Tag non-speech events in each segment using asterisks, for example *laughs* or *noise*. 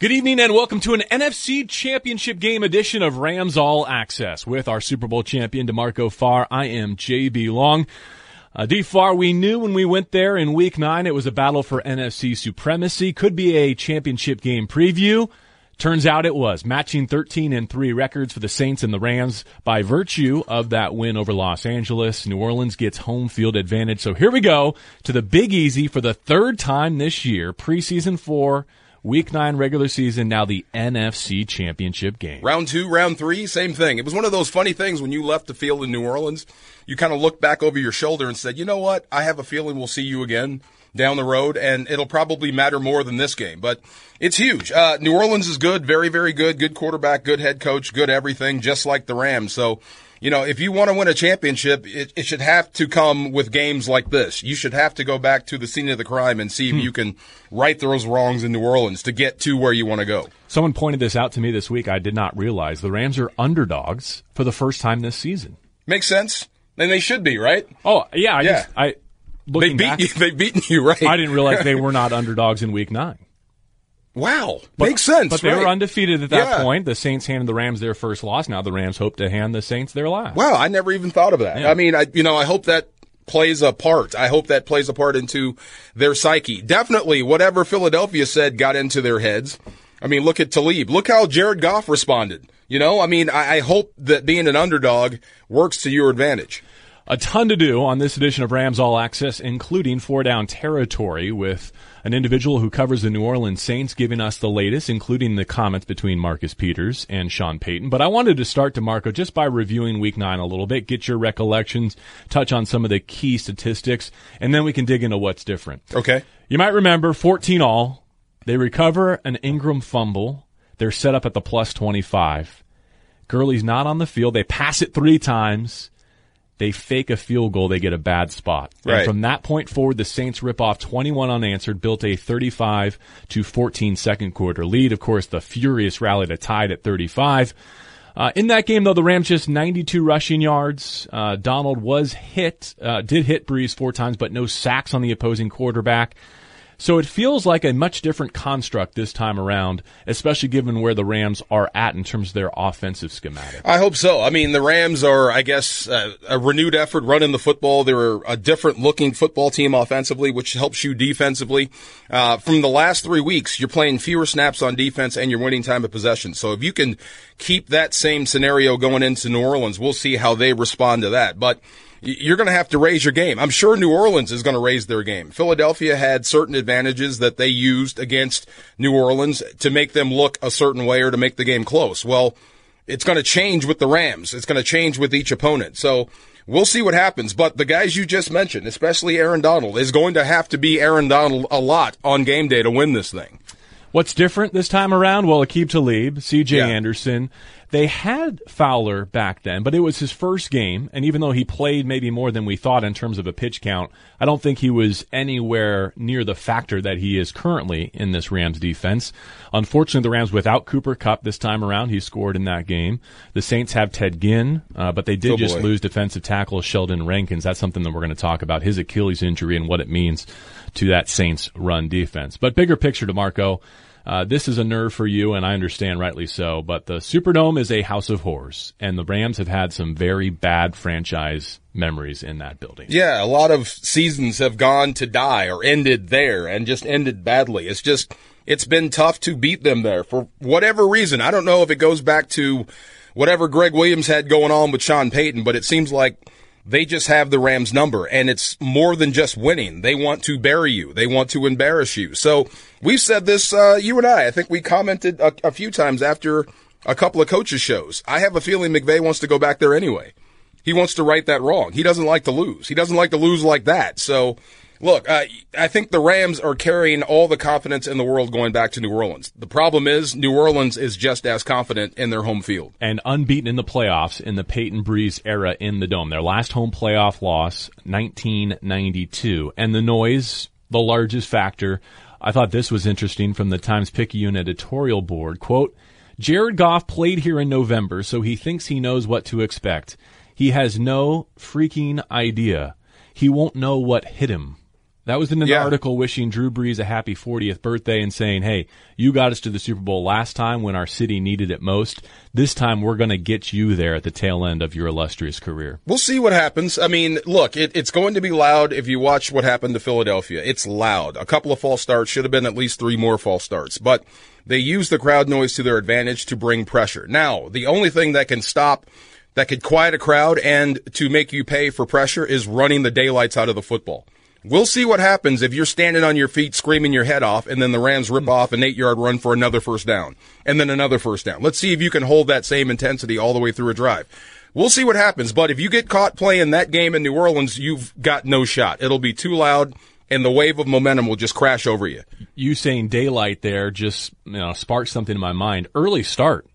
Good evening and welcome to an NFC Championship game edition of Rams All Access with our Super Bowl champion DeMarco Farr. I am JB Long. Uh, D Farr, we knew when we went there in week nine it was a battle for NFC supremacy. Could be a championship game preview. Turns out it was matching 13 and 3 records for the Saints and the Rams by virtue of that win over Los Angeles. New Orleans gets home field advantage. So here we go to the Big Easy for the third time this year, preseason four Week nine regular season, now the NFC Championship game. Round two, round three, same thing. It was one of those funny things when you left the field in New Orleans. You kind of looked back over your shoulder and said, you know what? I have a feeling we'll see you again down the road, and it'll probably matter more than this game. But it's huge. Uh, New Orleans is good, very, very good. Good quarterback, good head coach, good everything, just like the Rams. So you know, if you want to win a championship, it, it, should have to come with games like this. You should have to go back to the scene of the crime and see if hmm. you can right those wrongs in New Orleans to get to where you want to go. Someone pointed this out to me this week. I did not realize the Rams are underdogs for the first time this season. Makes sense. And they should be, right? Oh, yeah. I yeah. Just, I, they beat back, you. They beaten you, right? I didn't realize they were *laughs* not underdogs in week nine. Wow, but, makes sense. But they right? were undefeated at that yeah. point. The Saints handed the Rams their first loss. Now the Rams hope to hand the Saints their last. Wow, I never even thought of that. Yeah. I mean, I you know, I hope that plays a part. I hope that plays a part into their psyche. Definitely, whatever Philadelphia said got into their heads. I mean, look at Talib. Look how Jared Goff responded. You know, I mean, I, I hope that being an underdog works to your advantage. A ton to do on this edition of Rams All Access, including four down territory with an individual who covers the New Orleans Saints giving us the latest, including the comments between Marcus Peters and Sean Payton. But I wanted to start, DeMarco, just by reviewing week nine a little bit, get your recollections, touch on some of the key statistics, and then we can dig into what's different. Okay. You might remember 14 all. They recover an Ingram fumble. They're set up at the plus 25. Gurley's not on the field. They pass it three times they fake a field goal, they get a bad spot. Right. And from that point forward, the Saints rip off 21 unanswered, built a 35 to 14 second quarter lead. Of course, the furious rally to tied at 35. Uh, in that game, though, the Rams just 92 rushing yards. Uh, Donald was hit, uh, did hit Brees four times, but no sacks on the opposing quarterback. So it feels like a much different construct this time around, especially given where the Rams are at in terms of their offensive schematic. I hope so. I mean, the Rams are, I guess, uh, a renewed effort running the football. They're a different looking football team offensively, which helps you defensively. Uh, from the last three weeks, you're playing fewer snaps on defense and you're winning time of possession. So if you can keep that same scenario going into New Orleans, we'll see how they respond to that. But you're going to have to raise your game. I'm sure New Orleans is going to raise their game. Philadelphia had certain advantages that they used against New Orleans to make them look a certain way or to make the game close. Well, it's going to change with the Rams. It's going to change with each opponent. So we'll see what happens. But the guys you just mentioned, especially Aaron Donald, is going to have to be Aaron Donald a lot on game day to win this thing. What's different this time around? Well, Aqib Talib, C.J. Yeah. Anderson, they had Fowler back then, but it was his first game, and even though he played maybe more than we thought in terms of a pitch count, I don't think he was anywhere near the factor that he is currently in this Rams defense. Unfortunately, the Rams without Cooper Kupp this time around, he scored in that game. The Saints have Ted Ginn, uh, but they did oh just lose defensive tackle Sheldon Rankins. That's something that we're going to talk about, his Achilles injury and what it means to that Saints run defense. But bigger picture, DeMarco, uh, this is a nerve for you, and I understand rightly so. But the Superdome is a house of horrors, and the Rams have had some very bad franchise memories in that building. Yeah, a lot of seasons have gone to die or ended there, and just ended badly. It's just it's been tough to beat them there for whatever reason. I don't know if it goes back to whatever Gregg Williams had going on with Sean Payton, but it seems like they just have the Rams number and it's more than just winning. They want to bury you. They want to embarrass you. So we've said this, uh, you and I, I think we commented a, a few times after a couple of coaches shows. I have a feeling McVay wants to go back there anyway. He wants to right that wrong. He doesn't like to lose. He doesn't like to lose like that. So Look, I think the Rams are carrying all the confidence in the world going back to New Orleans. The problem is New Orleans is just as confident in their home field. And unbeaten in the playoffs in the Payton Brees era in the Dome. Their last home playoff loss, 1992. And the noise, the largest factor. I thought this was interesting from the Times Picayune editorial board. Quote, Jared Goff played here in November, so he thinks he knows what to expect. He has no freaking idea. He won't know what hit him. That was in an Yeah. article wishing Drew Brees a happy 40th birthday and saying, "Hey, you got us to the Super Bowl last time when our city needed it most. This time we're going to get you there at the tail end of your illustrious career." We'll see what happens. I mean, look, it, it's going to be loud if you watch what happened to Philadelphia. It's loud. A couple of false starts should have been at least three more false starts, but they use the crowd noise to their advantage to bring pressure. Now, the only thing that can stop, that could quiet a crowd and to make you pay for pressure is running the daylights out of the football. We'll see what happens if you're standing on your feet screaming your head off and then the Rams rip hmm. off an eight yard run for another first down and then another first down. Let's see if you can hold that same intensity all the way through a drive. We'll see what happens, but if you get caught playing that game in New Orleans, you've got no shot. It'll be too loud and the wave of momentum will just crash over you. You saying daylight there just you know sparked something in my mind. Early start.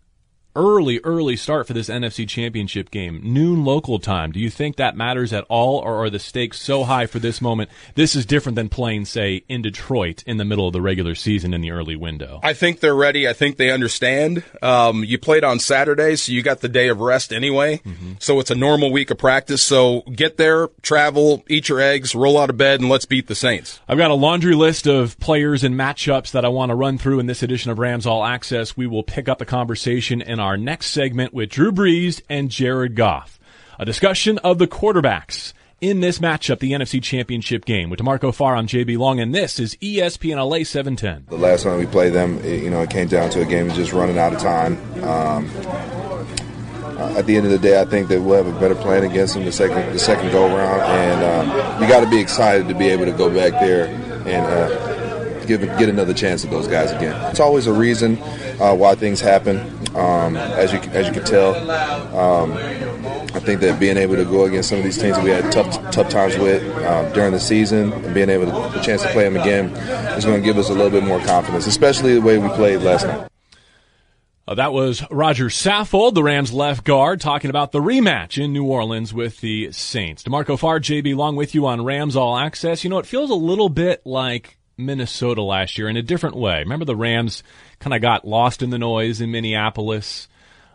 Early, early start for this NFC championship game. Noon local time. Do you think that matters at all, or are the stakes so high for this moment? This is different than playing, say, in Detroit in the middle of the regular season in the early window. I think they're ready. I think they understand. Um, you played on Saturday, so you got the day of rest anyway. So it's a normal week of practice. So get there, travel, eat your eggs, roll out of bed, and let's beat the Saints. I've got a laundry list of players and matchups that I want to run through in this edition of Rams All Access. We will pick up the conversation in our next segment with Drew Brees and Jared Goff. A discussion of the quarterbacks in this matchup, the NFC Championship game. With DeMarco Farr, I'm JB Long, and this is ESPN LA 710. The last time we played them, it, you know, it came down to a game of just running out of time. Um, uh, at the end of the day, I think that we'll have a better plan against them the second the second go around, and um, you got to be excited to be able to go back there and uh, give get another chance at those guys again. It's always a reason uh, why things happen, um, as you as you can tell. Um, I think that being able to go against some of these teams that we had tough tough times with uh, during the season and being able to the chance to play them again is going to give us a little bit more confidence, especially the way we played last night. Uh, that was Roger Saffold, the Rams left guard, talking about the rematch in New Orleans with the Saints. DeMarco Farr, JB Long with you on Rams All Access. You know, it feels a little bit like Minnesota last year in a different way. Remember the Rams kind of got lost in the noise in Minneapolis.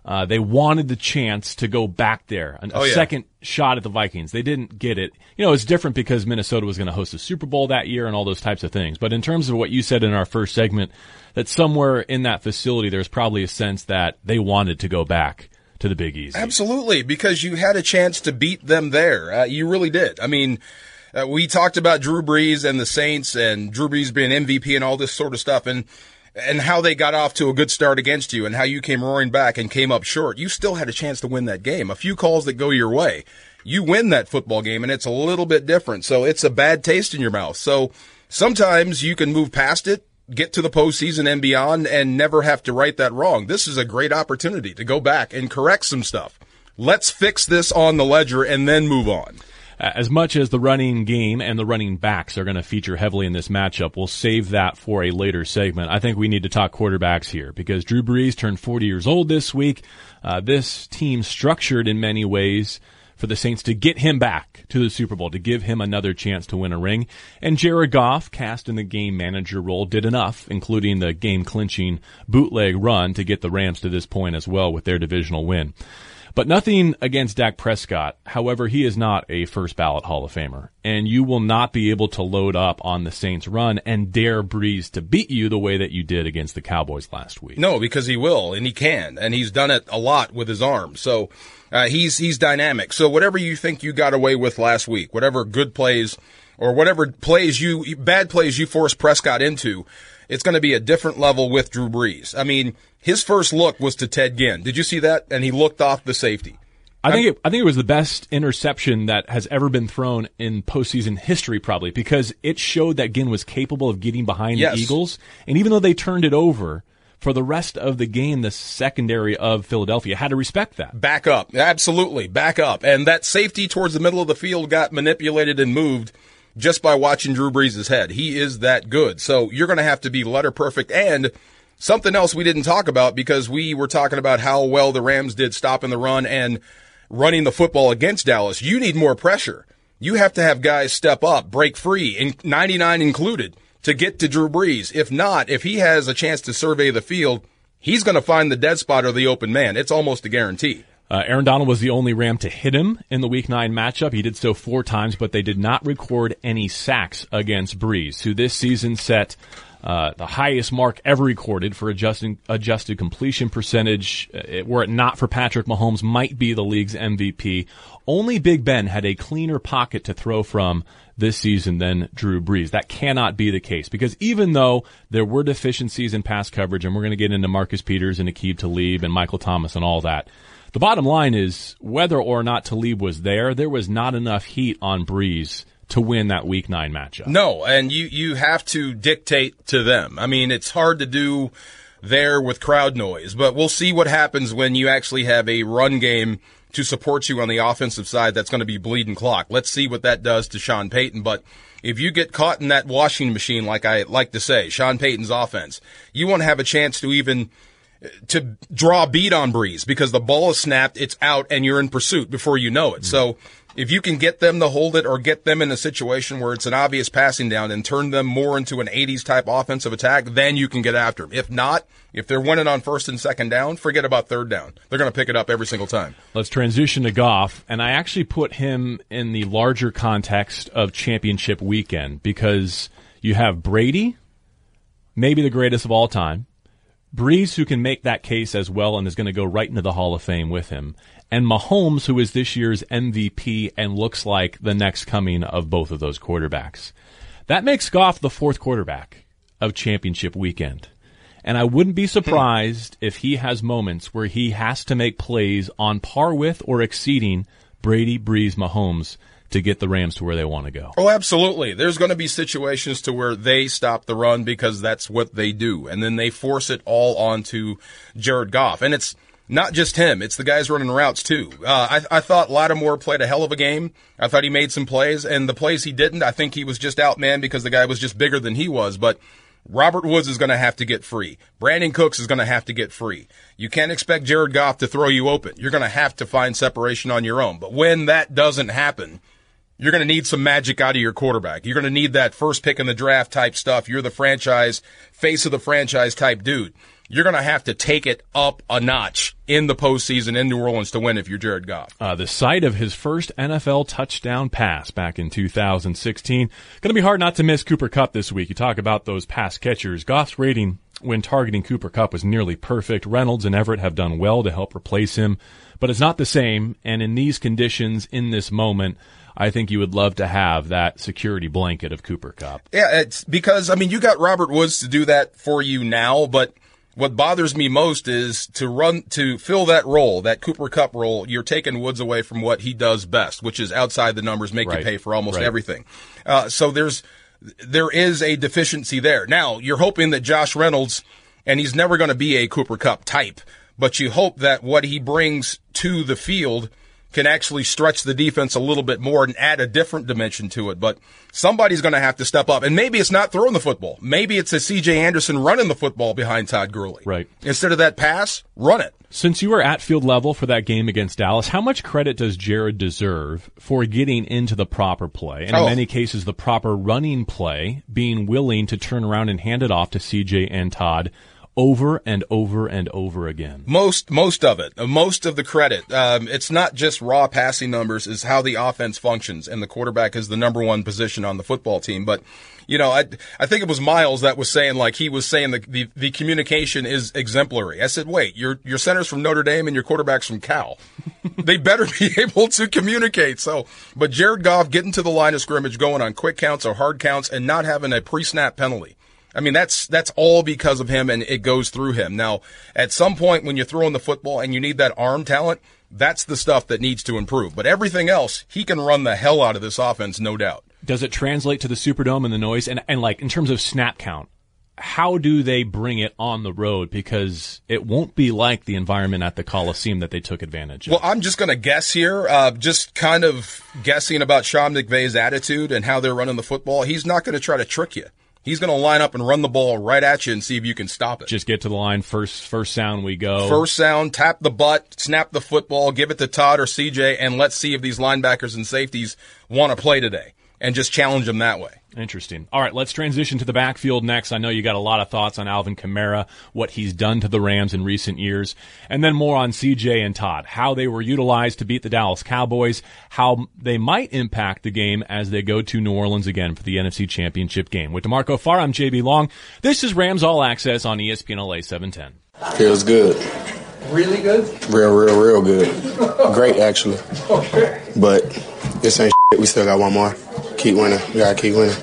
Uh, they wanted the chance to go back there, a, a Oh, yeah. second shot at the Vikings. They didn't get it. You know, it's different because Minnesota was going to host the Super Bowl that year and all those types of things. But in terms of what you said in our first segment, that somewhere in that facility, there's probably a sense that they wanted to go back to the Big Easy. Absolutely, because you had a chance to beat them there. Uh, you really did. I mean, uh, we talked about Drew Brees and the Saints and Drew Brees being MVP and all this sort of stuff and and how they got off to a good start against you and how you came roaring back and came up short. You still had a chance to win that game. A few calls that go your way. You win that football game and it's a little bit different. So it's a bad taste in your mouth. So sometimes you can move past it get to the postseason and beyond and never have to right that wrong. This is a great opportunity to go back and correct some stuff. Let's fix this on the ledger and then move on. As much as the running game and the running backs are going to feature heavily in this matchup, we'll save that for a later segment. I think we need to talk quarterbacks here because Drew Brees turned 40 years old this week. Uh, this team structured in many ways for the Saints to get him back to the Super Bowl, to give him another chance to win a ring. And Jared Goff, cast in the game manager role, did enough, including the game clinching bootleg run to get the Rams to this point as well with their divisional win. But nothing against Dak Prescott. However, he is not a first ballot Hall of Famer. And you will not be able to load up on the Saints run and dare Brees to beat you the way that you did against the Cowboys last week. No, because he will and he can, and he's done it a lot with his arm. So uh, he's he's dynamic. So whatever you think you got away with last week, whatever good plays or whatever plays you bad plays you forced Prescott into, it's going to be a different level with Drew Brees. I mean, his first look was to Ted Ginn. Did you see that? And he looked off the safety. I think it, I think it was the best interception that has ever been thrown in postseason history, probably because it showed that Ginn was capable of getting behind Yes. the Eagles, and even though they turned it over for the rest of the game, the secondary of Philadelphia had to respect that. Back up. Absolutely. Back up. And that safety towards the middle of the field got manipulated and moved just by watching Drew Brees' head. He is that good. So you're going to have to be letter perfect and something else we didn't talk about because we were talking about how well the Rams did stopping the run and running the football against Dallas. You need more pressure. You have to have guys step up, break free, in 99 included, to get to Drew Brees. If not, if he has a chance to survey the field, he's going to find the dead spot or the open man. It's almost a guarantee. Uh, Aaron Donald was the only Ram to hit him in the Week 9 matchup. He did so four times, but they did not record any sacks against Brees, who this season set uh, the highest mark ever recorded for adjusting, adjusted completion percentage. Uh, it, were it not for Patrick Mahomes, might be the league's MVP. Only Big Ben had a cleaner pocket to throw from this season than Drew Brees. That cannot be the case because even though there were deficiencies in pass coverage, and we're going to get into Marcus Peters and Aqib Talib and Michael Thomas and all that, the bottom line is whether or not Talib was there, there was not enough heat on Brees to win that week nine matchup. No, and you, you have to dictate to them. I mean, it's hard to do there with crowd noise, but we'll see what happens when you actually have a run game to support you on the offensive side that's going to be bleeding clock. Let's see what that does to Sean Payton, but if you get caught in that washing machine, like I like to say, Sean Payton's offense, you won't have a chance to even to draw a beat on Brees because the ball is snapped, it's out, and you're in pursuit before you know it. Mm-hmm. So if you can get them to hold it or get them in a situation where it's an obvious passing down and turn them more into an 80s type offensive attack, then you can get after them. If not, if they're winning on first and second down, forget about third down. They're going to pick it up every single time. Let's transition to Goff, and I actually put him in the larger context of championship weekend because you have Brady, maybe the greatest of all time. Brees, who can make that case as well and is going to go right into the Hall of Fame with him, and Mahomes, who is this year's MVP and looks like the next coming of both of those quarterbacks. That makes Goff the fourth quarterback of championship weekend. And I wouldn't be hmm. surprised if he has moments where he has to make plays on par with or exceeding Brady, Brees, Mahomes to get the Rams to where they want to go. Oh, absolutely. There's going to be situations to where they stop the run because that's what they do. And then they force it all onto Jared Goff. And it's not just him. It's the guys running routes too. Uh, I, I thought Lattimore played a hell of a game. I thought he made some plays and the plays he didn't, I think he was just outman because the guy was just bigger than he was. But Robert Woods is going to have to get free. Brandin Cooks is going to have to get free. You can't expect Jared Goff to throw you open. You're going to have to find separation on your own. But when that doesn't happen, you're going to need some magic out of your quarterback. You're going to need that first pick in the draft type stuff. You're the franchise, face of the franchise type dude. You're going to have to take it up a notch in the postseason in New Orleans to win if you're Jared Goff. Uh, the site of his first NFL touchdown pass back in 2016. Going to be hard not to miss Cooper Kupp this week. You talk about those pass catchers. Goff's rating when targeting Cooper Kupp was nearly perfect. Reynolds and Everett have done well to help replace him, but it's not the same. And in these conditions, in this moment, I think you would love to have that security blanket of Cooper Kupp. Yeah, it's because I mean you got Robert Woods to do that for you now, but what bothers me most is to run to fill that role, that Cooper Kupp role. You're taking Woods away from what he does best, which is outside the numbers, make right. you pay for almost right. everything. Uh, so there's there is a deficiency there. Now you're hoping that Josh Reynolds, and he's never going to be a Cooper Kupp type, but you hope that what he brings to the field can actually stretch the defense a little bit more and add a different dimension to it. But somebody's going to have to step up. And maybe it's not throwing the football. Maybe it's a CJ Anderson running the football behind Todd Gurley. Right. Instead of that pass, run it. Since you were at field level for that game against Dallas, how much credit does Jared deserve for getting into the proper play? And in oh. many cases, the proper running play, being willing to turn around and hand it off to CJ and Todd over and over and over again. Most most of it, most of the credit. Um, it's not just raw passing numbers; is how the offense functions, and the quarterback is the number one position on the football team. But you know, I I think it was Miles that was saying like he was saying the the, the communication is exemplary. I said, wait, your your center's from Notre Dame and your quarterback's from Cal. *laughs* they better be *laughs* able to communicate. So, but Jared Goff getting to the line of scrimmage, going on quick counts or hard counts, and not having a pre-snap penalty I mean, that's, that's all because of him and it goes through him. Now, at some point when you're throwing the football and you need that arm talent, that's the stuff that needs to improve. But everything else, he can run the hell out of this offense, no doubt. Does it translate to the Superdome and the noise? And, and like, in terms of snap count, how do they bring it on the road? Because it won't be like the environment at the Coliseum that they took advantage of. Well, I'm just going to guess here, uh, just kind of guessing about Sean McVay's attitude and how they're running the football. He's not going to try to trick you. He's going to line up and run the ball right at you and see if you can stop it. Just get to the line first. First sound we go. First sound, tap the butt, snap the football, give it to Todd or CJ, and let's see if these linebackers and safeties want to play today, and just challenge them that way. Interesting. All right, let's transition to the backfield next. I know you got a lot of thoughts on Alvin Kamara, what he's done to the Rams in recent years, and then more on CJ and Todd, how they were utilized to beat the Dallas Cowboys, how they might impact the game as they go to New Orleans again for the NFC Championship game. With DeMarco Farr, I'm JB Long. This is Rams All Access on ESPN LA 710. Feels good. Really good? Real, real, real good. *laughs* Great, actually. Okay. But this ain't shit. We still got one more. Keep winning. We gotta keep winning.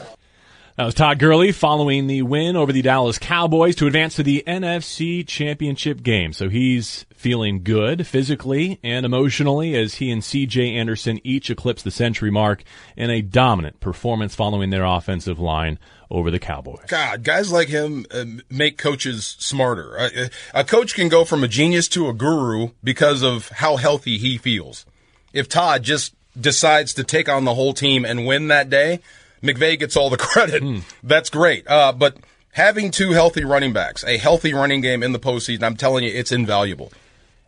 That was Todd Gurley following the win over the Dallas Cowboys to advance to the NFC Championship game. So he's feeling good physically and emotionally as he and CJ Anderson each eclipse the century mark in a dominant performance following their offensive line over the Cowboys. God, guys like him uh, make coaches smarter. A, a coach can go from a genius to a guru because of how healthy he feels. If Todd just decides to take on the whole team and win that day, McVay gets all the *laughs* credit. Hmm. That's great. Uh, but having two healthy running backs, a healthy running game in the postseason, I'm telling you, it's invaluable.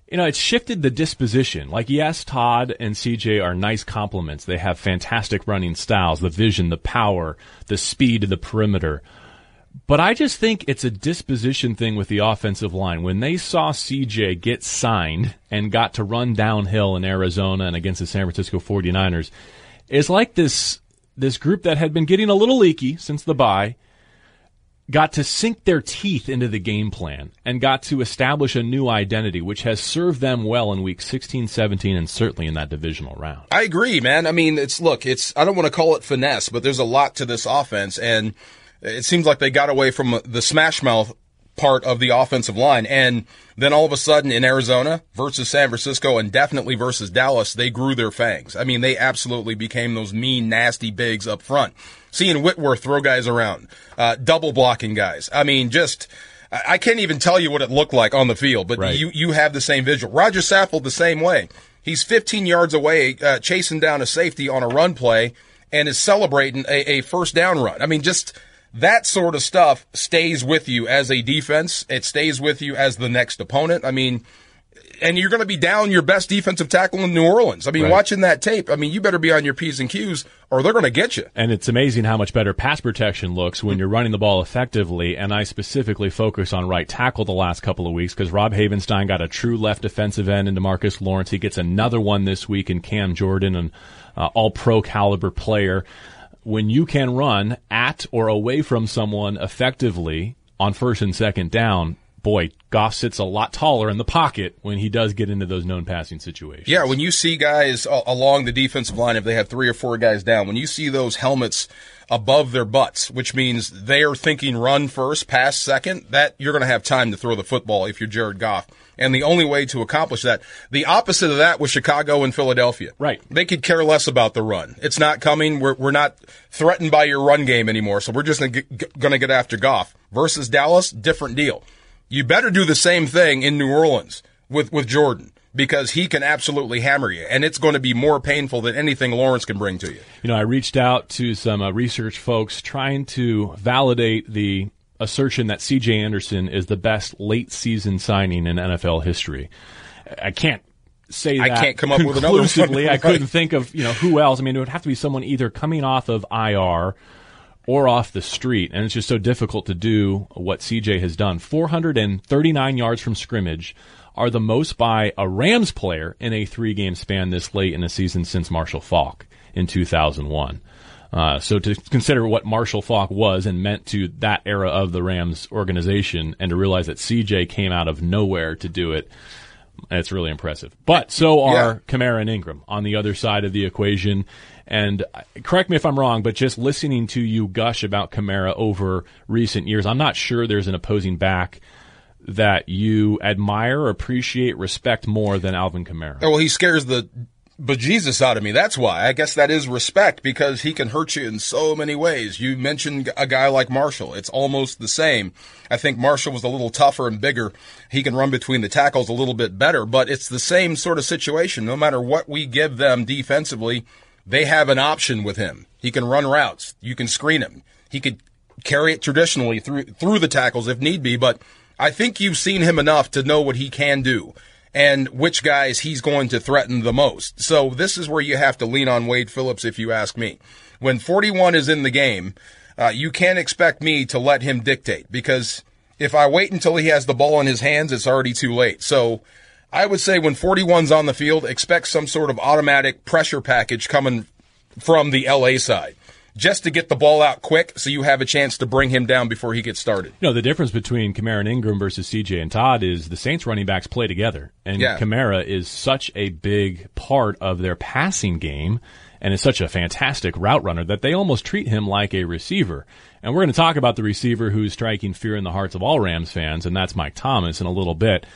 You know, it's shifted the disposition. Like, yes, Todd and CJ are nice complements. They have fantastic running styles, the vision, the power, the speed the perimeter. But I just think it's a disposition thing with the offensive line. When they saw CJ get signed and got to run downhill in Arizona and against the San Francisco 49ers, it's like this this group that had been getting a little leaky since the bye got to sink their teeth into the game plan and got to establish a new identity, which has served them well in week 16, 17, and certainly in that divisional round. I agree, man. I mean, it's look, it's I don't want to call it finesse, but there's a lot to this offense, and it seems like they got away from the smash mouth part of the offensive line, and then all of a sudden in Arizona versus San Francisco, and definitely versus Dallas, they grew their fangs. I mean, they absolutely became those mean, nasty bigs up front. Seeing Whitworth throw guys around, uh, double blocking guys. I mean, just. I can't even tell you what it looked like on the field, but Right. you, you have the same visual. Roger Saffold the same way. He's 15 yards away, uh, chasing down a safety on a run play and is celebrating a, a first down run. I mean, just that sort of stuff stays with you as a defense. It stays with you as the next opponent. I mean, and you're going to be down your best defensive tackle in New Orleans. I mean, Right. watching that tape, I mean, you better be on your P's and Q's or they're going to get you. And it's amazing how much better pass protection looks when you're running the ball effectively. And I specifically focus on right tackle the last couple of weeks because Rob Havenstein got a true left defensive end in Demarcus Lawrence. He gets another one this week in Cam Jordan, an uh, all pro caliber player. When you can run at or away from someone effectively on first and second down, boy, Goff sits a lot taller in the pocket when he does get into those known passing situations. Yeah, when you see guys along the defensive line, if they have three or four guys down, when you see those helmets above their butts, which means they are thinking run first, pass second, that you're going to have time to throw the football if you're Jared Goff. And the only way to accomplish that, the opposite of that was Chicago and Philadelphia. Right. They could care less about the run. It's not coming. We're, we're not threatened by your run game anymore. So we're just going to get after Goff. Versus Dallas, different deal. You better do the same thing in New Orleans with, with Jordan because he can absolutely hammer you. And it's going to be more painful than anything Lawrence can bring to you. You know, I reached out to some uh, research folks trying to validate the assertion that CJ Anderson is the best late season signing in NFL history. I can't say I can't come up with another one. I couldn't *laughs* think of, you know, who else. I mean, it would have to be someone either coming off of IR or off the street, and it's just so difficult to do what CJ has done. 439 yards from scrimmage are the most by a Rams player in a three-game span this late in the season since Marshall Faulk in 2001. Uh, so to consider what Marshall Faulk was and meant to that era of the Rams organization, and to realize that CJ came out of nowhere to do it, it's really impressive. But so are Yeah. Kamara and Ingram on the other side of the equation. And correct me if I'm wrong, but just listening to you gush about Kamara over recent years, I'm not sure there's an opposing back that you admire, appreciate, respect more than Alvin Kamara. Oh, well, he scares the bejesus out of me. That's why. I guess that is respect because he can hurt you in so many ways. You mentioned a guy like Marshall. It's almost the same. I think Marshall was a little tougher and bigger. He can run between the tackles a little bit better, but it's the same sort of situation. No matter what we give them defensively, they have an option with him. He can run routes. You can screen him. He could carry it traditionally through through the tackles if need be, but I think you've seen him enough to know what he can do and which guys he's going to threaten the most. So this is where you have to lean on Wade Phillips if you ask me. When 41 is in the game, uh, you can't expect me to let him dictate because if I wait until he has the ball in his hands, it's already too late. So I would say when 41's on the field, expect some sort of automatic pressure package coming from the LA side just to get the ball out quick so you have a chance to bring him down before he gets started. You know, the difference between Kamara and Ingram versus CJ and Todd is the Saints running backs play together. And Yeah. Kamara is such a big part of their passing game and is such a fantastic route runner that they almost treat him like a receiver. And we're going to talk about the receiver who's striking fear in the hearts of all Rams fans, and that's Mike Thomas in a little bit.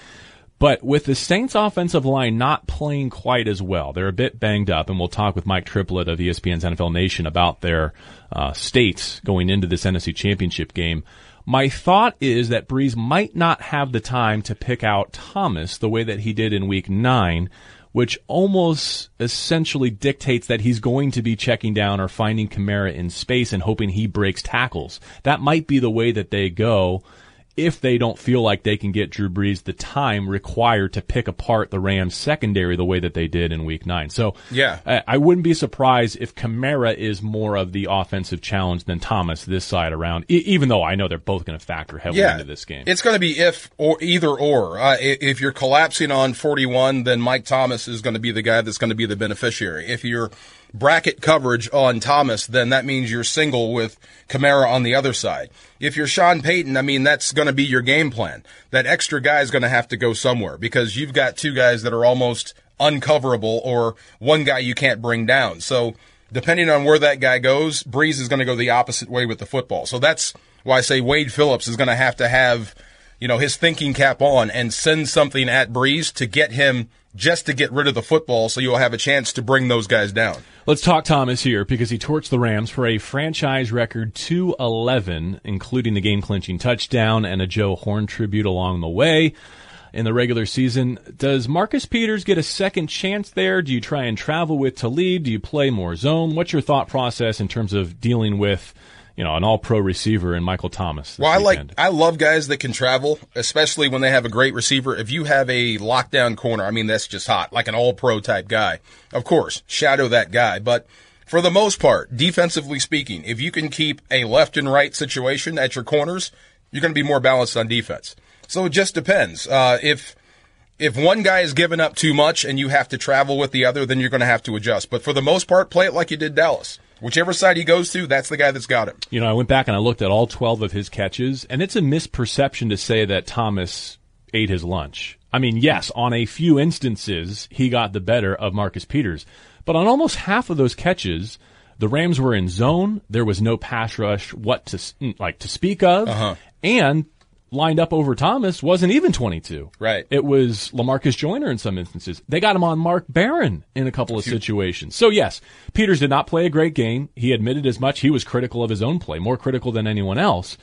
But with the Saints offensive line not playing quite as well, they're a bit banged up, and we'll talk with Mike Triplett of ESPN's NFL Nation about their uh, states going into this NFC Championship game. My thought is that Brees might not have the time to pick out Thomas the way that he did in Week Nine, which almost essentially dictates that he's going to be checking down or finding Kamara in space and hoping he breaks tackles. That might be the way that they go if they don't feel like they can get Drew Brees the time required to pick apart the Rams secondary the way that they did in week nine. So Yeah. I, I wouldn't be surprised if Kamara is more of the offensive challenge than Thomas this side around, e- even though I know they're both going to factor heavily Yeah, into this game. It's going to be if or either or. Uh, if you're collapsing on 41, then Mike Thomas is going to be the guy that's going to be the beneficiary. If you're bracket coverage on Thomas, then that means you're single with Kamara on the other side. If you're Sean Payton, I mean, that's going to be your game plan. That extra guy is going to have to go somewhere because you've got two guys that are almost uncoverable or one guy you can't bring down. So depending on where that guy goes, Brees is going to go the opposite way with the football. So that's why I say Wade Phillips is going to have to have, you know, his thinking cap on and send something at Brees to get him just to get rid of the football so you'll have a chance to bring those guys down. Let's talk Thomas here because he torched the Rams for a franchise record 211, including the game clinching touchdown and a Joe Horn tribute along the way in the regular season. Does Marcus Peters get a second chance there? Do you try and travel with Talib? Do you play more zone? What's your thought process in terms of dealing with, you know, an all pro receiver in Michael Thomas? Well, I like? I love guys that can travel, especially when they have a great receiver. If you have a lockdown corner, I mean that's just hot, like an all pro type guy. Of course, shadow that guy, but for the most part, defensively speaking, if you can keep a left and right situation at your corners, you're going to be more balanced on defense. So it just depends. Uh, if if one guy is giving up too much and you have to travel with the other, then you're going to have to adjust. But for the most part, play it like you did Dallas. Whichever side he goes to, that's the guy that's got him. You know, I went back and I looked at all 12 of his catches, and it's a misperception to say that Thomas ate his lunch. I mean, yes, on a few instances, he got the better of Marcus Peters. But on almost half of those catches, the Rams were in zone. There was no pass rush, what to, like, to speak of. Uh-huh. And lined up over Thomas wasn't even 22. Right. It was Lamarcus Joyner in some instances. They got him on Mark Barron in a couple of situations. So yes, Peters did not play a great game. He admitted as much. He was critical of his own play, more critical than anyone else.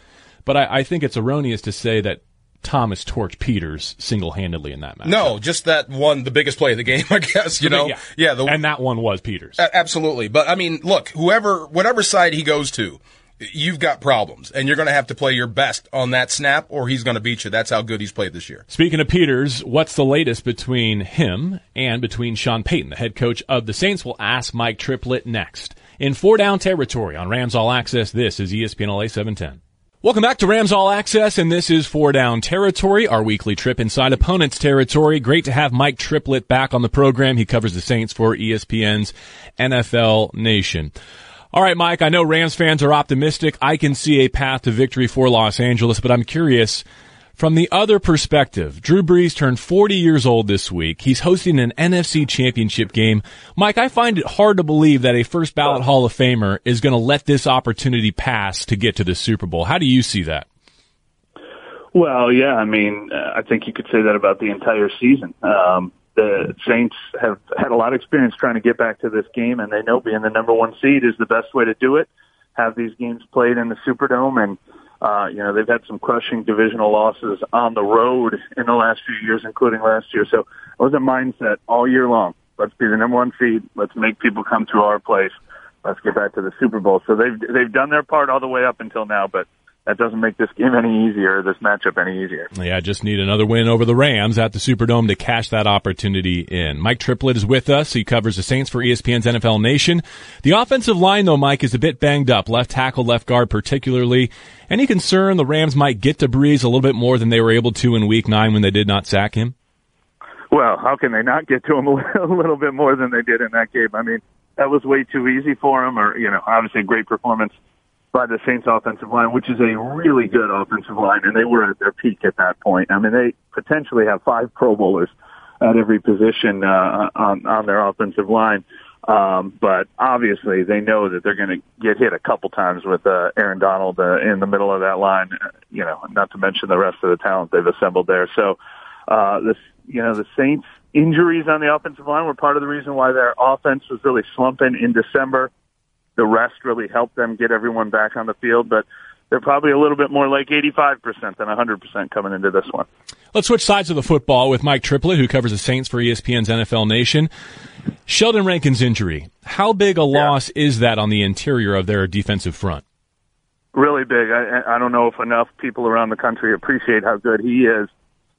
But I, I think it's erroneous to say that Thomas torched Peters single-handedly in that match. No, just that one, the biggest play of the game, *laughs* I guess. You know, yeah, yeah, the, and that one was Peters. absolutely. But I mean, look, whoever, whatever side he goes to, you've got problems, and you're going to have to play your best on that snap, or he's going to beat you. That's how good he's played this year. Speaking of Peters, what's the latest between him and between Sean Payton, the head coach of the Saints? We'll ask Mike Triplett next. In four down territory on Rams All Access, this is ESPN LA 710. Welcome back to Rams All Access, and this is Four Down Territory, our weekly trip inside opponent's territory. Great to have Mike Triplett back on the program. He covers the Saints for ESPN's NFL Nation. All right, Mike, I know Rams fans are optimistic. I can see a path to victory for Los Angeles, but I'm curious, from the other perspective, Drew Brees turned 40 years old this week. He's hosting an NFC championship game. Mike, I find it hard to believe that a first ballot Hall of Famer is going to let this opportunity pass to get to the Super Bowl. How do you see that? Well, yeah, I mean, uh, I think you could say that about the entire season. Um, the Saints have had a lot of experience trying to get back to this game, and they know being the number one seed is the best way to do it. Have these games played in the Superdome, and uh, you know they've had some crushing divisional losses on the road in the last few years, including last year. So it was a mindset all year long. Let's be the number one seed. Let's make people come to our place. Let's get back to the Super Bowl. So they've they've done their part all the way up until now, but that doesn't make this game any easier, this matchup any easier. Yeah, just need another win over the Rams at the Superdome to cash that opportunity in. Mike Triplett is with us. He covers the Saints for ESPN's NFL Nation. The offensive line, though, Mike, is a bit banged up. Left tackle, left guard, particularly. Any concern the Rams might get to Brees a little bit more than they were able to in Week Nine when they did not sack him? Well, how can they not get to him *laughs* a little bit more than they did in that game? I mean, that was way too easy for him, or you know, obviously a great performance by the Saints offensive line, which is a really good offensive line, and they were at their peak at that point. I mean, they potentially have five Pro Bowlers at every position uh, on on their offensive line. Um, but obviously, they know that they're going to get hit a couple times with uh, Aaron Donald uh, in the middle of that line. You know, not to mention the rest of the talent they've assembled there. So, uh, this you know, the Saints injuries on the offensive line were part of the reason why their offense was really slumping in December. The rest really helped them get everyone back on the field, but they're probably a little bit more like 85% than 100% coming into this one. Let's switch sides of the football with Mike Triplett, who covers the Saints for ESPN's NFL Nation. Sheldon Rankins' injury. How big a loss yeah. is that on the interior of their defensive front? Really big. I, I don't know if enough people around the country appreciate how good he is.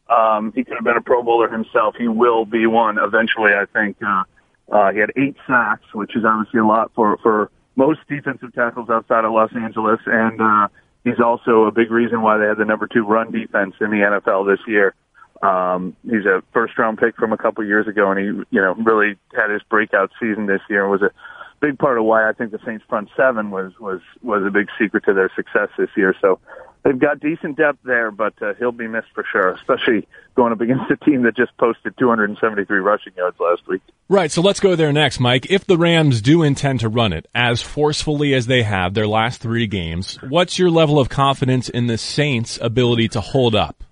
Um, he could have been a Pro Bowler himself. He will be one eventually, I think. Uh, uh, he had eight sacks, which is obviously a lot for, for most defensive tackles outside of Los Angeles. And, uh, he's also a big reason why they had the number two run defense in the NFL this year. Um, he's a first round pick from a couple years ago and he, you know, really had his breakout season this year and was a big part of why I think the Saints front seven was, was, was a big secret to their success this year. So, they've got decent depth there, but uh, he'll be missed for sure, especially going up against a team that just posted 273 rushing yards last week. Right, so let's go there next, Mike. If the Rams do intend to run it as forcefully as they have their last three games, what's your level of confidence in the Saints' ability to hold up?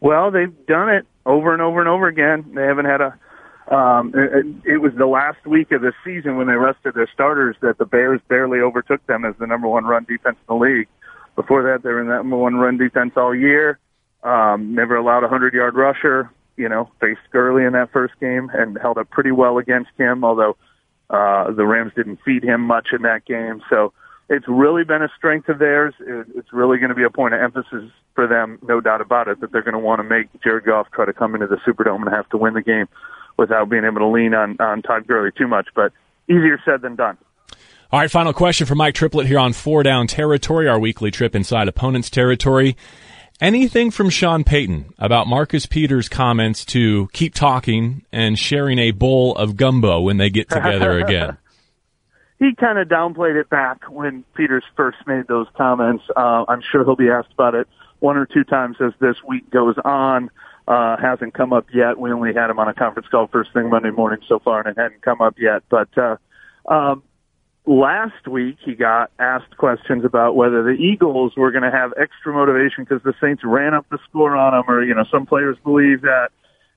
Well, they've done it over and over and over again. They haven't had a um, it, it was the last week of the season when they rested their starters that the Bears barely overtook them as the number one run defense in the league. Before that, they were in that number one run defense all year. Um, never allowed a hundred yard rusher. You know, faced Gurley in that first game and held up pretty well against him. Although uh, the Rams didn't feed him much in that game, so it's really been a strength of theirs. It's really going to be a point of emphasis for them, no doubt about it, that they're going to want to make Jared Goff try to come into the Superdome and have to win the game without being able to lean on on Todd Gurley too much. But easier said than done. All right, final question for Mike Triplett here on Four Down Territory, our weekly trip inside opponents' territory. Anything from Sean Payton about Marcus Peters' comments to keep talking and sharing a bowl of gumbo when they get together *laughs* again? he kind of downplayed it back when Peters first made those comments. Uh, I'm sure he'll be asked about it one or two times as this week goes on. Uh, hasn't come up yet. We only had him on a conference call first thing Monday morning so far, and it hadn't come up yet. But uh, um, last week he got asked questions about whether the Eagles were going to have extra motivation because the Saints ran up the score on them, or you know some players believe that.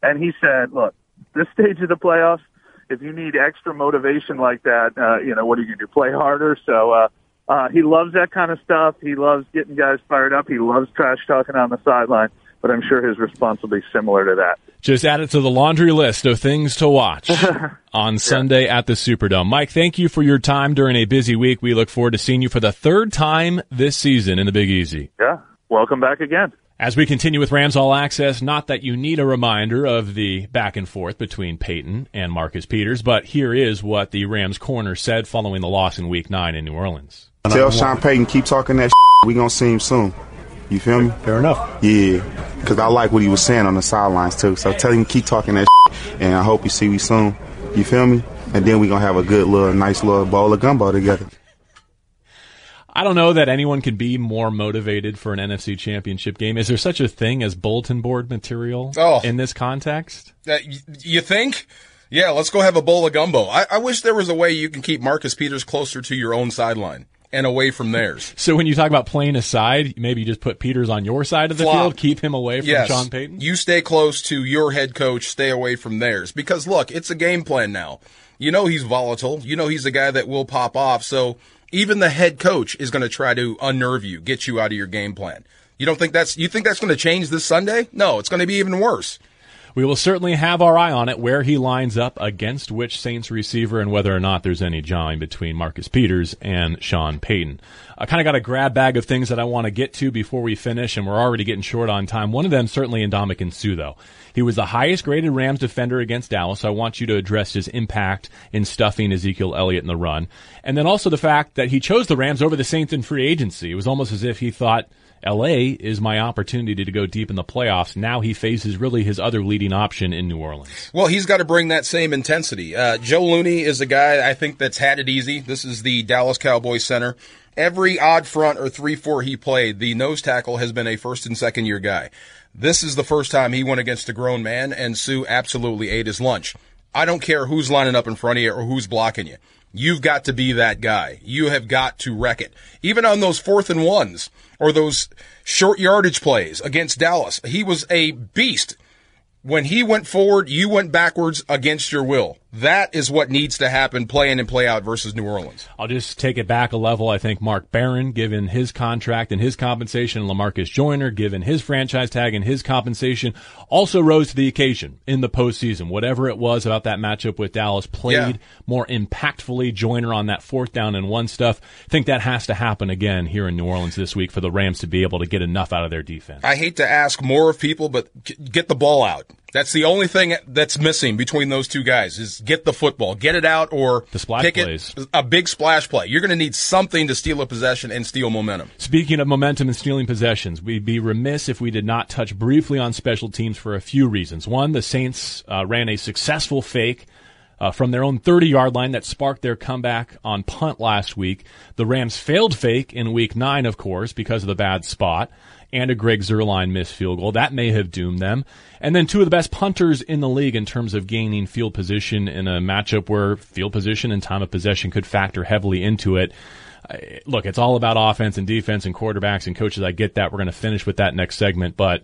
And he said, "Look, this stage of the playoffs, if you need extra motivation like that, uh, you know what are you going to do? Play harder." So uh, uh, he loves that kind of stuff. He loves getting guys fired up. He loves trash talking on the sideline but I'm sure his response will be similar to that. Just add it to the laundry list of things to watch *laughs* on Sunday yeah. at the Superdome. Mike, thank you for your time during a busy week. We look forward to seeing you for the third time this season in the Big Easy. Yeah, welcome back again. As we continue with Rams All Access, not that you need a reminder of the back and forth between Payton and Marcus Peters, but here is what the Rams corner said following the loss in Week 9 in New Orleans. Tell Sean Payton, keep talking that Shit. we going to see him soon. You feel me? Fair enough. Yeah, because I like what he was saying on the sidelines too. So tell him keep talking that, shit, and I hope you see me soon. You feel me? And then we gonna have a good little, nice little bowl of gumbo together. I don't know that anyone could be more motivated for an NFC championship game. Is there such a thing as bulletin board material oh, in this context? Uh, you think? Yeah, let's go have a bowl of gumbo. I, I wish there was a way you can keep Marcus Peters closer to your own sideline and away from theirs. *laughs* So when you talk about playing aside, maybe you just put Peters on your side of the Flop. field, keep him away from yes. Sean Payton. You stay close to your head coach, stay away from theirs. Because look, it's a game plan now. You know he's volatile. You know he's a guy that will pop off. So even the head coach is going to try to unnerve you, get you out of your game plan. You don't think that's you think that's going to change this Sunday? No, it's going to be even worse. We will certainly have our eye on it, where he lines up against which Saints receiver and whether or not there's any jawing between Marcus Peters and Sean Payton. I kind of got a grab bag of things that I want to get to before we finish, and we're already getting short on time. One of them certainly Ndamukong Suh, though. He was the highest graded Rams defender against Dallas. So I want you to address his impact in stuffing Ezekiel Elliott in the run. And then also the fact that he chose the Rams over the Saints in free agency. It was almost as if he thought LA is my opportunity to go deep in the playoffs. Now he faces really his other leading option in New Orleans. Well, he's got to bring that same intensity. Uh, Joe Looney is a guy I think that's had it easy. This is the Dallas Cowboys center. Every odd front or 3-4 he played, the nose tackle has been a first and second year guy. This is the first time he went against a grown man, and Suh absolutely ate his lunch. I don't care who's lining up in front of you or who's blocking you. You've got to be that guy. You have got to wreck it. Even on those fourth and ones or those short yardage plays against Dallas, he was a beast. When he went forward, you went backwards against your will. That is what needs to happen play in and play out versus New Orleans. I'll just take it back a level. I think Mark Barron, given his contract and his compensation, and Lamarcus Joyner, given his franchise tag and his compensation, also rose to the occasion in the postseason. Whatever it was about that matchup with Dallas, played Yeah. more impactfully. Joyner on that fourth down and one stuff. I think that has to happen again here in New Orleans this week for the Rams to be able to get enough out of their defense. I hate to ask more of people, but get the ball out. That's the only thing that's missing between those two guys is get the football, get it out, or The splash pick plays. it a big splash play. You're going to need something to steal a possession and steal momentum. Speaking of momentum and stealing possessions, we'd be remiss if we did not touch briefly on special teams for a few reasons. One, the Saints uh, ran a successful fake uh, from their own 30 yard line that sparked their comeback on punt last week. The Rams failed fake in week nine, of course, because of the bad spot and a Greg Zuerlein missed field goal. That may have doomed them. And then two of the best punters in the league in terms of gaining field position in a matchup where field position and time of possession could factor heavily into it. Uh, Look, it's all about offense and defense and quarterbacks and coaches. I get that. We're going to finish with that next segment, but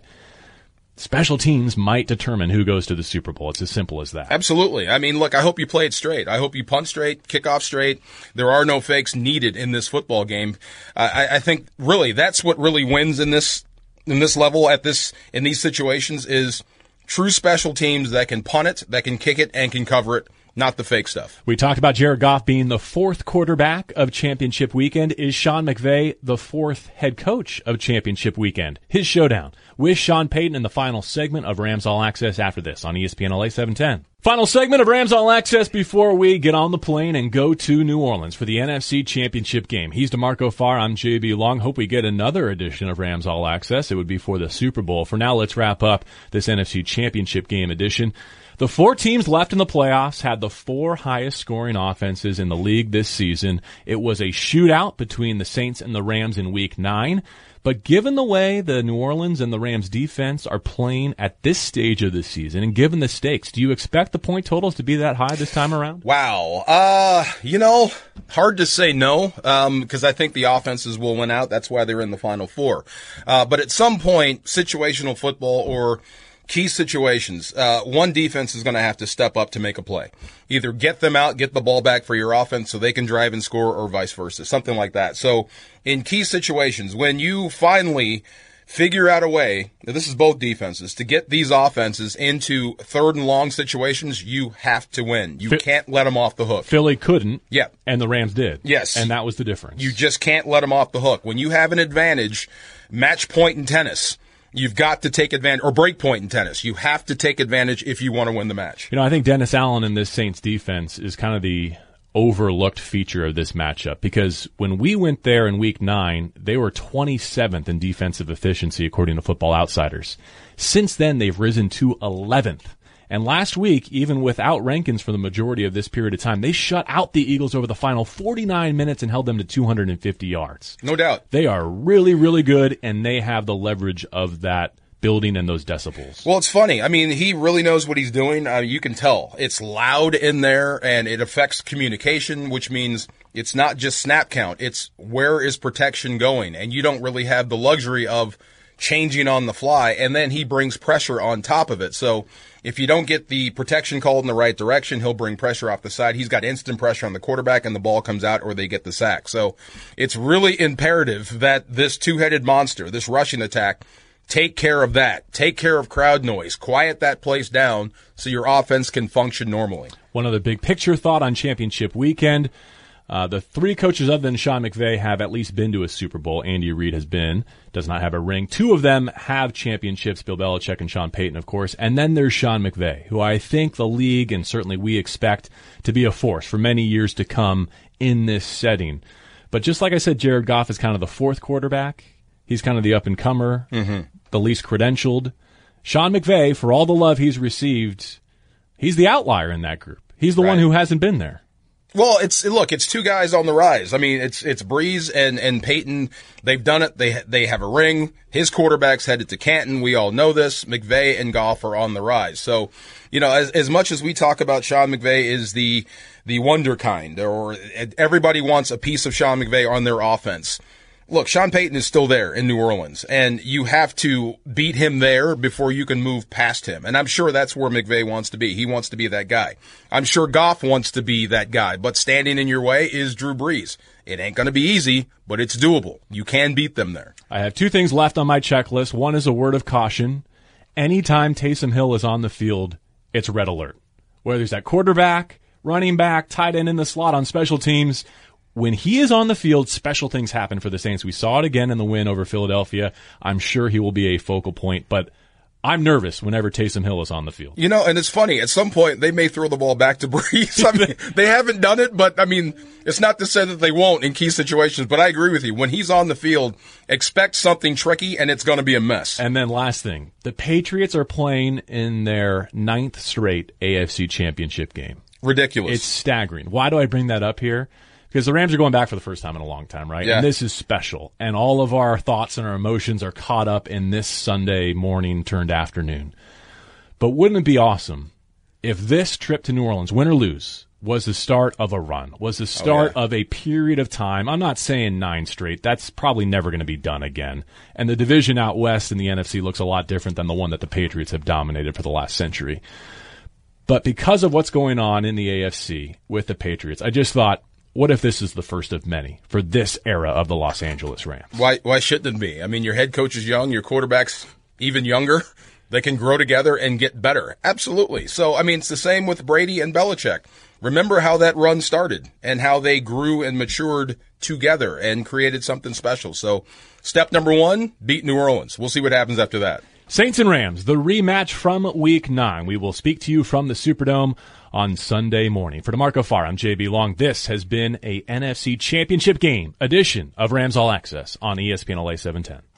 special teams might determine who goes to the Super Bowl. It's as simple as that. Absolutely. I mean, look, I hope you play it straight. I hope you punt straight, kick off straight. There are no fakes needed in this football game. I, I think really that's what really wins in this in this level at this in these situations is true special teams that can punt it, that can kick it, and can cover it. Not the fake stuff. We talked about Jared Goff being the fourth quarterback of championship weekend. Is Sean McVay the fourth head coach of championship weekend? His showdown with Sean Payton in the final segment of Rams All Access after this on ESPN LA 710. Final segment of Rams All Access before we get on the plane and go to New Orleans for the NFC Championship game. He's DeMarco Farr. I'm JB Long. Hope we get another edition of Rams All Access. It would be for the Super Bowl. For now, let's wrap up this NFC Championship game edition. The four teams left in the playoffs had the four highest scoring offenses in the league this season. It was a shootout between the Saints and the Rams in week nine. But given the way the New Orleans and the Rams defense are playing at this stage of the season and given the stakes, do you expect the point totals to be that high this time around? Wow. Uh, you know, hard to say no, um, because I think the offenses will win out. That's why they're in the final four. Uh, but at some point, situational football or key situations, uh, one defense is going to have to step up to make a play. Either get them out, get the ball back for your offense so they can drive and score, or vice versa, something like that. So, in key situations, when you finally figure out a way, this is both defenses, to get these offenses into third and long situations, you have to win. You can't let them off the hook. Philly couldn't. Yeah. And the Rams did. Yes. And that was the difference. You just can't let them off the hook. When you have an advantage, match point in tennis, you've got to take advantage, or break point in tennis. You have to take advantage if you want to win the match. You know, I think Dennis Allen in this Saints defense is kind of the overlooked feature of this matchup because when we went there in week nine, they were 27th in defensive efficiency according to Football Outsiders. Since then, they've risen to 11th. And last week, even without Rankins for the majority of this period of time, they shut out the Eagles over the final 49 minutes and held them to 250 yards. No doubt. They are really, really good, and they have the leverage of that building and those decibels. Well, it's funny. I mean, he really knows what he's doing. Uh, you can tell. It's loud in there and it affects communication, which means it's not just snap count. It's where is protection going? And you don't really have the luxury of changing on the fly. And then he brings pressure on top of it. So if you don't get the protection called in the right direction, he'll bring pressure off the side. He's got instant pressure on the quarterback and the ball comes out or they get the sack. So it's really imperative that this two-headed monster, this rushing attack, Take care of that. Take care of crowd noise. Quiet that place down so your offense can function normally. One other big picture thought on championship weekend. Uh, the three coaches other than Sean McVay have at least been to a Super Bowl. Andy Reid has been, does not have a ring. Two of them have championships, Bill Belichick and Sean Payton, of course. And then there's Sean McVay, who I think the league and certainly we expect to be a force for many years to come in this setting. But just like I said, Jared Goff is kind of the fourth quarterback. He's kind of the up and comer, mm-hmm. the least credentialed. Sean McVay, for all the love he's received, he's the outlier in that group. He's the Right. one who hasn't been there. Well, it's look, it's two guys on the rise. I mean, it's it's Brees and and Payton. They've done it. They they have a ring. His quarterback's headed to Canton. We all know this. McVay and Goff are on the rise. So, you know, as as much as we talk about Sean McVay is the the wonder kind, or everybody wants a piece of Sean McVay on their offense. Look, Sean Payton is still there in New Orleans, and you have to beat him there before you can move past him. And I'm sure that's where McVay wants to be. He wants to be that guy. I'm sure Goff wants to be that guy, but standing in your way is Drew Brees. It ain't going to be easy, but it's doable. You can beat them there. I have two things left on my checklist. One is a word of caution. Anytime Taysom Hill is on the field, it's red alert. Whether he's at quarterback, running back, tight end in the slot on special teams, when he is on the field, special things happen for the Saints. We saw it again in the win over Philadelphia. I'm sure he will be a focal point, but I'm nervous whenever Taysom Hill is on the field. You know, and it's funny. At some point, they may throw the ball back to *laughs* Brees. I mean, they haven't done it, but I mean, it's not to say that they won't in key situations. But I agree with you. When he's on the field, expect something tricky, and it's going to be a mess. And then last thing, the Patriots are playing in their ninth straight AFC championship game. Ridiculous. It's staggering. Why do I bring that up here? Because the Rams are going back for the first time in a long time, right? Yeah. And this is special. And all of our thoughts and our emotions are caught up in this Sunday morning turned afternoon. But wouldn't it be awesome if this trip to New Orleans, win or lose, was the start of a run, was the oh, start yeah. of a period of time. I'm not saying nine straight. That's probably never going to be done again. And the division out west in the NFC looks a lot different than the one that the Patriots have dominated for the last century. But because of what's going on in the AFC with the Patriots, I just thought, what if this is the first of many for this era of the Los Angeles Rams? Why why shouldn't it be? I mean, your head coach is young, your quarterback's even younger. *laughs* They can grow together and get better. Absolutely. So, I mean, it's the same with Brady and Belichick. Remember how that run started and how they grew and matured together and created something special. So, step number one, beat New Orleans. We'll see what happens after that. Saints and Rams, the rematch from week nine. We will speak to you from the Superdome on Sunday morning. For DeMarco Farr, I'm JB Long. This has been a NFC Championship game edition of Rams All Access on ESPN LA 710.